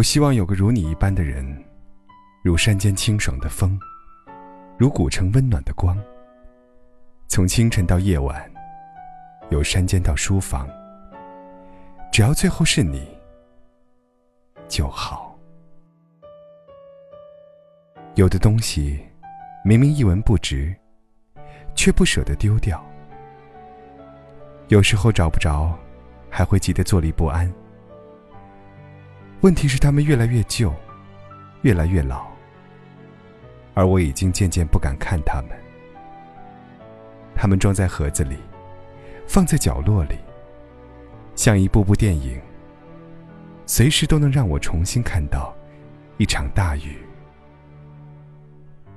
我希望有个如你一般的人，如山间清爽的风，如古城温暖的光。从清晨到夜晚，由山间到书房，只要最后是你就好。有的东西明明一文不值，却不舍得丢掉。有时候找不着，还会急得坐立不安。问题是他们越来越旧，越来越老，而我已经渐渐不敢看他们。他们装在盒子里，放在角落里，像一部部电影，随时都能让我重新看到一场大雨，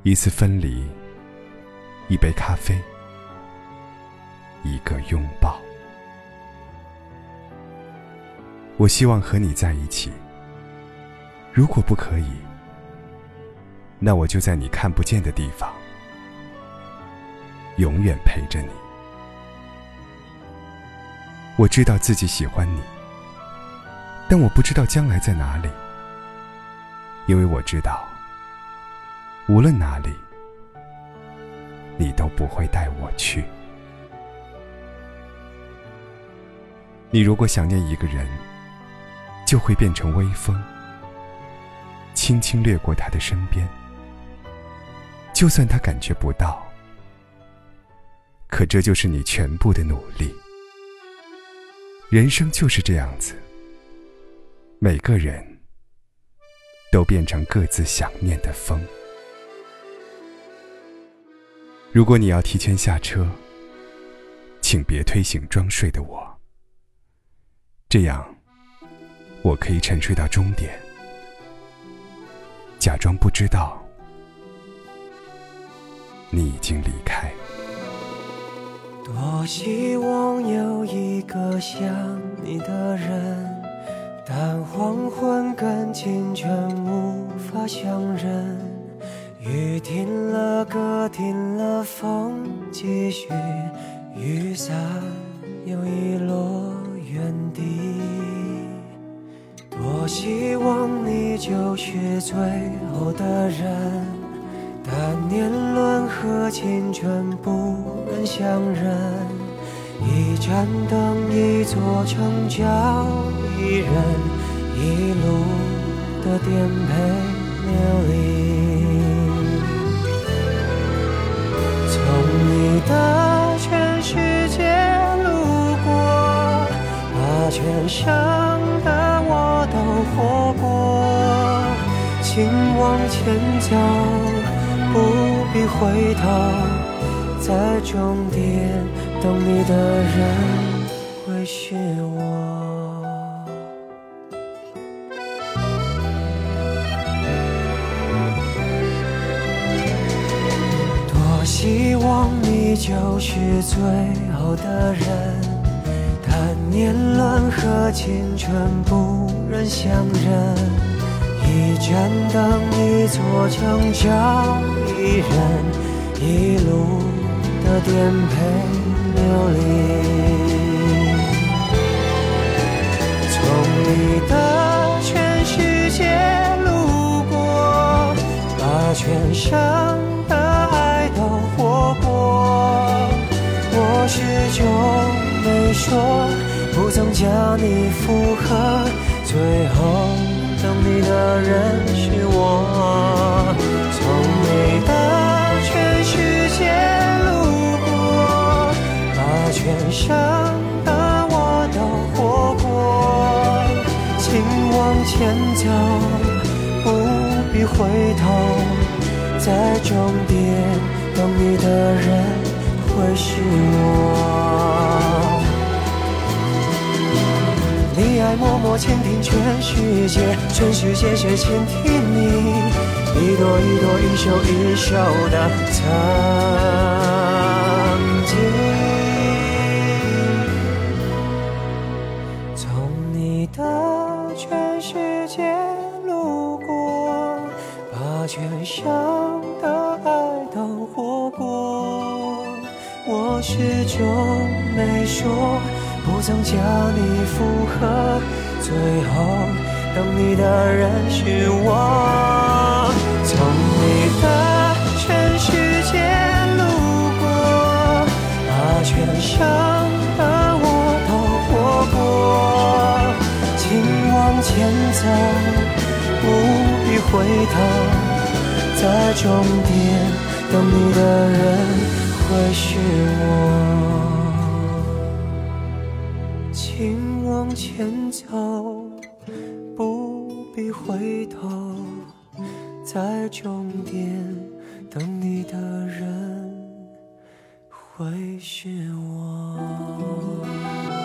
一次分离，一杯咖啡，一个拥抱。我希望和你在一起。如果不可以，那我就在你看不见的地方，永远陪着你。我知道自己喜欢你，但我不知道将来在哪里，因为我知道，无论哪里，你都不会带我去。你如果想念一个人，就会变成微风，轻轻掠过他的身边。就算他感觉不到，可这就是你全部的努力。人生就是这样子，每个人都变成各自想念的风。如果你要提前下车，请别推醒装睡的我，这样。我可以沉睡到终点，假装不知道你已经离开。多希望有一个想你的人，但黄昏跟清晨无法相认。雨停了，歌停了，风继续，雨伞又遗落原地。多希望你就是最后的人，但年轮和青春不能相认。一盏灯，一座城，叫一人，一路的颠沛流离。从你的全世界路过，把全生。请往前走，不必回头，在终点等你的人会是我。多希望你就是最后的人。但年轮和青春不忍相认，一盏灯，一座城，找一人，一路的颠沛流离。从你的全世界路过，把全生的爱都活过，我始终没说。不曾将你附和，最后你的人是我。从你的全世界路过，把全生的我都活过。请往前走，不必回头，在终点等你的人会是我。我倾听全世界，全世界却倾听你一朵一朵、一首一首的曾经。从你的全世界路过，把全生的爱都活过，我始终没说。不曾将你附和，最后等你的人是我。从你的全世界路过，把全生的我都活过。请往前走，不必回头，在终点等你的人回头在终点等你的人会是我。